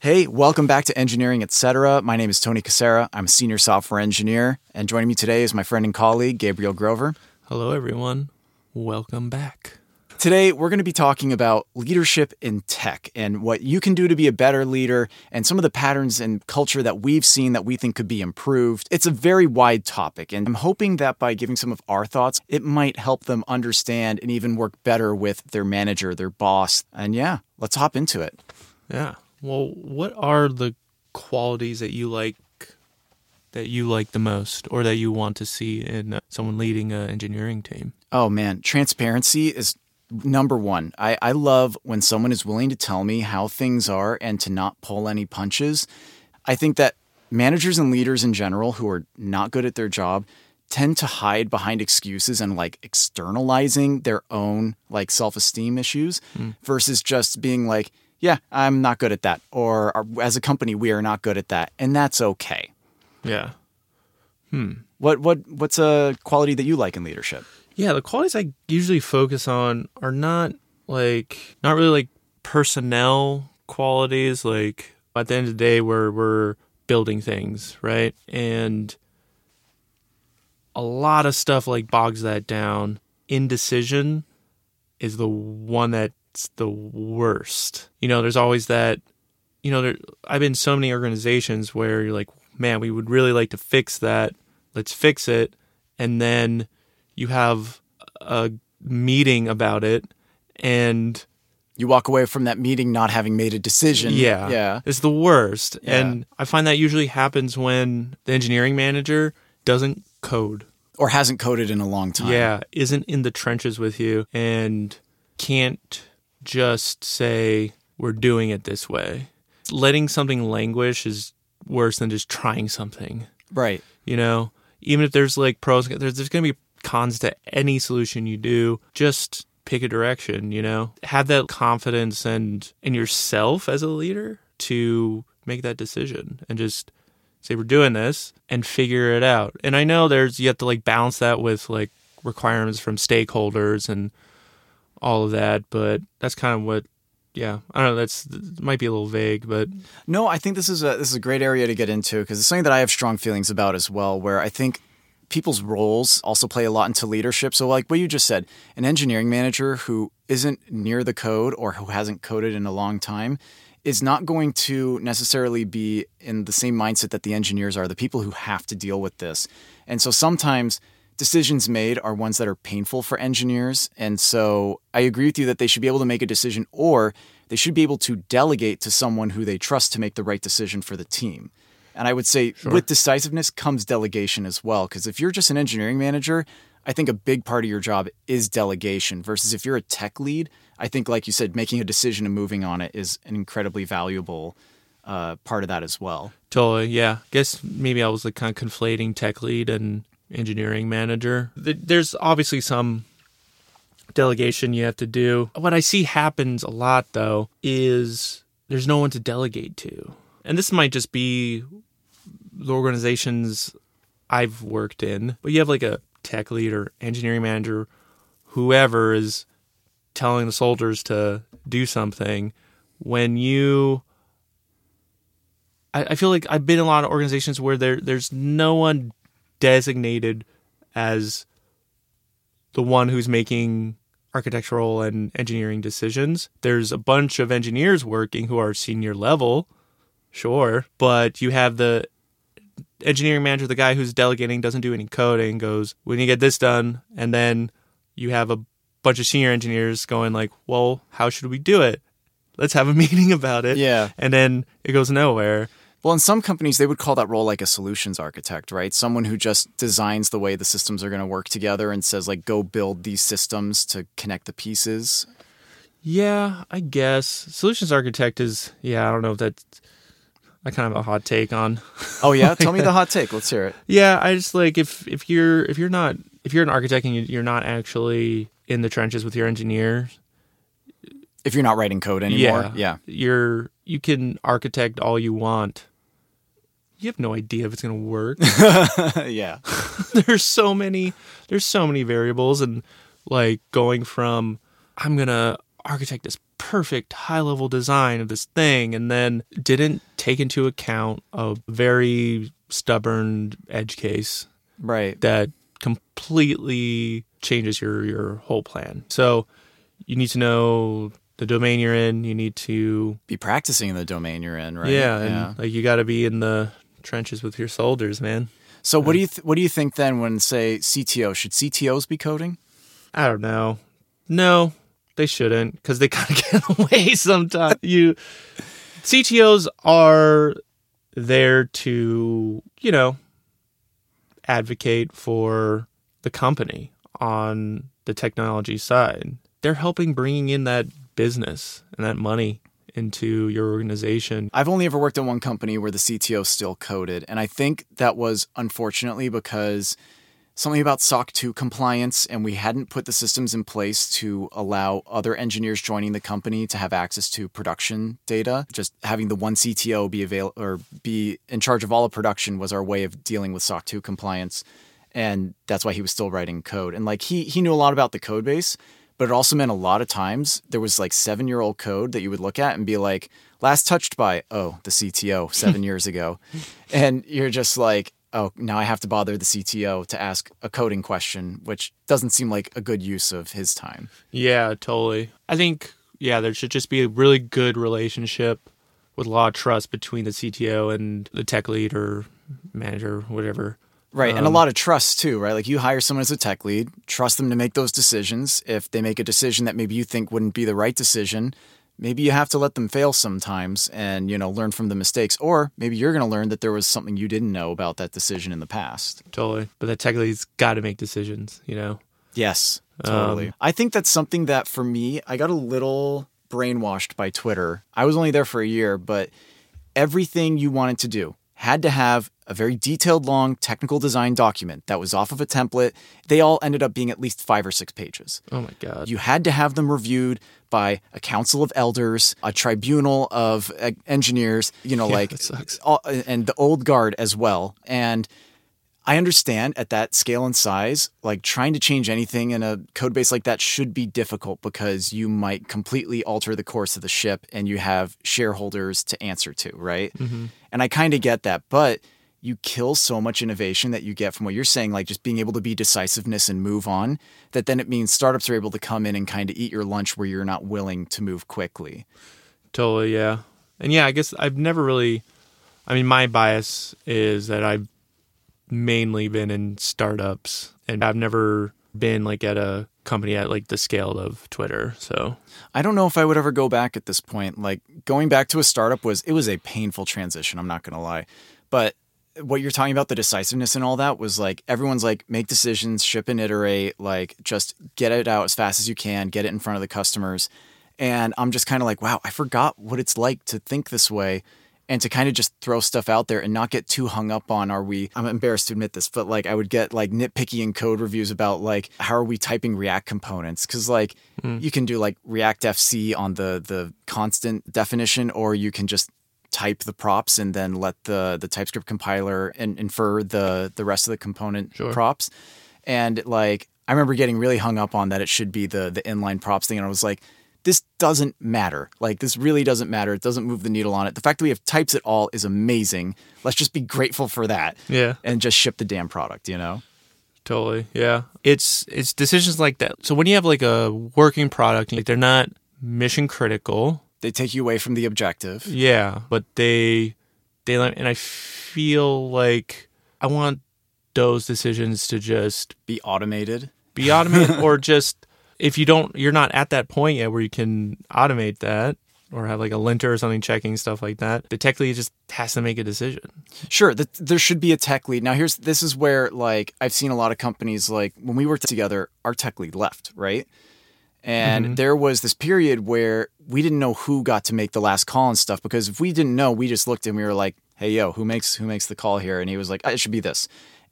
Hey, welcome back to Engineering Etc. My name is Tony Casera. I'm a senior software engineer, and joining me today is my friend and colleague Gabriel Grover. Hello, everyone. Welcome back. Today, we're going to be talking about leadership in tech and what you can do to be a better leader and some of the patterns and culture that we've seen that we think could be improved. It's a very wide topic, and I'm hoping that by giving some of our thoughts, it might help them understand and even work better with their manager, their boss. And yeah, let's hop into it. Yeah. Well, what are the qualities that you like that you like the most or that you want to see in uh, someone leading an engineering team? Oh man, transparency is number one. I, I love when someone is willing to tell me how things are and to not pull any punches. I think that managers and leaders in general who are not good at their job tend to hide behind excuses and like externalizing their own like self-esteem issues mm. versus just being like yeah i'm not good at that or as a company we are not good at that and that's okay yeah hmm what what what's a quality that you like in leadership yeah, the qualities I usually focus on are not like not really like personnel qualities. Like at the end of the day, we're we're building things, right? And a lot of stuff like bogs that down. Indecision is the one that's the worst. You know, there's always that. You know, there, I've been so many organizations where you're like, man, we would really like to fix that. Let's fix it, and then you have a meeting about it and you walk away from that meeting not having made a decision. Yeah. Yeah. It's the worst. Yeah. And I find that usually happens when the engineering manager doesn't code or hasn't coded in a long time. Yeah, isn't in the trenches with you and can't just say we're doing it this way. Letting something languish is worse than just trying something. Right. You know, even if there's like pros, there's, there's going to be cons to any solution you do. Just pick a direction, you know? Have that confidence and in yourself as a leader to make that decision and just say we're doing this and figure it out. And I know there's you have to like balance that with like requirements from stakeholders and all of that, but that's kind of what yeah, I don't know. That's might be a little vague, but no, I think this is a this is a great area to get into because it's something that I have strong feelings about as well. Where I think people's roles also play a lot into leadership. So, like what you just said, an engineering manager who isn't near the code or who hasn't coded in a long time is not going to necessarily be in the same mindset that the engineers are, the people who have to deal with this. And so sometimes decisions made are ones that are painful for engineers. And so I agree with you that they should be able to make a decision or they should be able to delegate to someone who they trust to make the right decision for the team. And I would say sure. with decisiveness comes delegation as well. Because if you're just an engineering manager, I think a big part of your job is delegation versus if you're a tech lead, I think, like you said, making a decision and moving on it is an incredibly valuable uh, part of that as well. Totally. Yeah. Guess maybe I was like kind of conflating tech lead and engineering manager. There's obviously some delegation you have to do. What I see happens a lot though is there's no one to delegate to. And this might just be the organizations I've worked in, but you have like a tech lead or engineering manager, whoever is telling the soldiers to do something. When you, I, I feel like I've been in a lot of organizations where there there's no one designated as the one who's making architectural and engineering decisions. There's a bunch of engineers working who are senior level, sure, but you have the engineering manager, the guy who's delegating, doesn't do any coding, goes, "We need to get this done," and then you have a bunch of senior engineers going like, "Well, how should we do it? Let's have a meeting about it." Yeah, and then it goes nowhere. Well, in some companies, they would call that role like a solutions architect, right? Someone who just designs the way the systems are going to work together and says, like, go build these systems to connect the pieces. Yeah, I guess. Solutions architect is, yeah, I don't know if that's I kind of have a hot take on. Oh yeah, tell me the hot take. Let's hear it. Yeah, I just like if if you're if you're not if you're an architect and you're not actually in the trenches with your engineers. If you're not writing code anymore, yeah, yeah. you're you can architect all you want. You have no idea if it's going to work. yeah, there's so many there's so many variables and like going from I'm gonna architect this perfect high level design of this thing and then didn't take into account a very stubborn edge case Right. that completely changes your your whole plan. So you need to know the domain you're in. You need to Be practicing in the domain you're in, right? yeah, and like you got to be in the trenches with your soldiers, man. So what do you th- what do you think then when say CTO should CTOs be coding? I don't know. No, they shouldn't because they kind of get away sometimes. You CTOs are there to you know advocate for the company on the technology side. They're helping bringing in that business and that money into your organization. I've only ever worked in one company where the CTO still coded, and I think that was unfortunately because something about SOC 2 compliance, and we hadn't put the systems in place to allow other engineers joining the company to have access to production data. Just having the one CTO be avail- or be in charge of all of production was our way of dealing with SOC 2 compliance. And that's why he was still writing code. And like he he knew a lot about the code base, but it also meant a lot of times there was like seven year old code that you would look at and be like, last touched by, oh, the CTO seven years ago. And you're just like, oh, now I have to bother the CTO to ask a coding question, which doesn't seem like a good use of his time. Yeah, totally. I think yeah, there should just be a really good relationship with a lot of trust between the CTO and the tech lead or manager, whatever. Right. and a um, lot of trust too, right? Like you hire someone as a tech lead, trust them to make those decisions. If they make a decision that maybe you think wouldn't be the right decision, maybe you have to let them fail sometimes and, you know, learn from the mistakes. Or maybe you're going to learn that there was something you didn't know about that decision in the past. Totally. But the tech lead's got to make decisions, you know? Yes, totally. Um, I think that's something that for me, I got a little brainwashed by Twitter. I was only there for a year, but everything you wanted to do had to have a very detailed, long technical design document that was off of a template. They all ended up being at least five or six pages. Oh my God. You had to have them reviewed by a council of elders, a tribunal of engineers, you know, like, sucks. all, and the old guard as well. And I understand at that scale and size, like trying to change anything in a code base like that should be difficult because you might completely alter the course of the ship and you have shareholders to answer to, right? Mm-hmm. And I kind of get that, but you kill so much innovation that you get from what you're saying, like just being able to be decisiveness and move on, that then it means startups are able to come in and kind of eat your lunch where you're not willing to move quickly. Totally, yeah. And yeah, I guess I've never really I mean my bias is that I've mainly been in startups and I've never been like at a company at like the scale of Twitter. So I don't know if I would ever go back at this point. Like going back to a startup was it was a painful transition, I'm not going to lie. But what you're talking about the decisiveness and all that was like everyone's like make decisions, ship and iterate, like just get it out as fast as you can, get it in front of the customers. And I'm just kind of like, wow, I forgot what it's like to think this way and to kind of just throw stuff out there and not get too hung up on are we I'm embarrassed to admit this, but like I would get like nitpicky in code reviews about like how are we typing React components cuz like hmm. you can do like React FC on the the constant definition or you can just type the props and then let the the TypeScript compiler and infer the the rest of the component Sure. props. And like I remember getting really hung up on that it should be the the inline props thing and I was like this doesn't matter. Like this really doesn't matter. It doesn't move the needle on it. The fact that we have types at all is amazing. Let's just be grateful for that yeah. and just ship the damn product, you know? Totally. Yeah. It's it's decisions like that. So when you have like a working product, like they're not mission critical. They take you away from the objective. Yeah, but they they and I feel like I want those decisions to just Be automated. be automated or just if you don't you're not at that point yet where you can automate that or have like a linter or something checking stuff like that. The tech lead just has to make a decision. Sure, that there should be a tech lead. Now here's this is where like I've seen a lot of companies like when we worked together, our tech lead left, right? And mm-hmm. there was this period where we didn't know who got to make the last call and stuff because if we didn't know, we just looked and we were like, "Hey, yo, who makes who makes the call here?" And he was like, uh, "It should be this."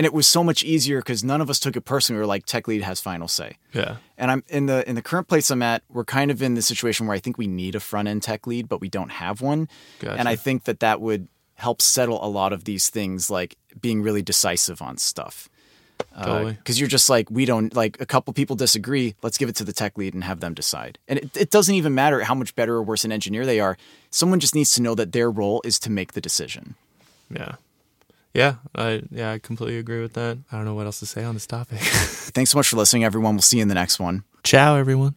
And it was so much easier because none of us took it personally. We were like, "Tech lead has final say." Yeah. And I'm in the in the current place I'm at. We're kind of in the situation where I think we need a front end tech lead, but we don't have one. Gotcha. And I think that that would help settle a lot of these things, like being really decisive on stuff. Uh, totally. Because you're just like, we don't, like, a couple people disagree. Let's give it to the tech lead and have them decide. And it, it doesn't even matter how much better or worse an engineer they are. Someone just needs to know that their role is to make the decision. Yeah. Yeah, I yeah, I completely agree with that. I don't know what else to say on this topic. Thanks so much for listening, everyone. We'll see you in the next one. Ciao, everyone.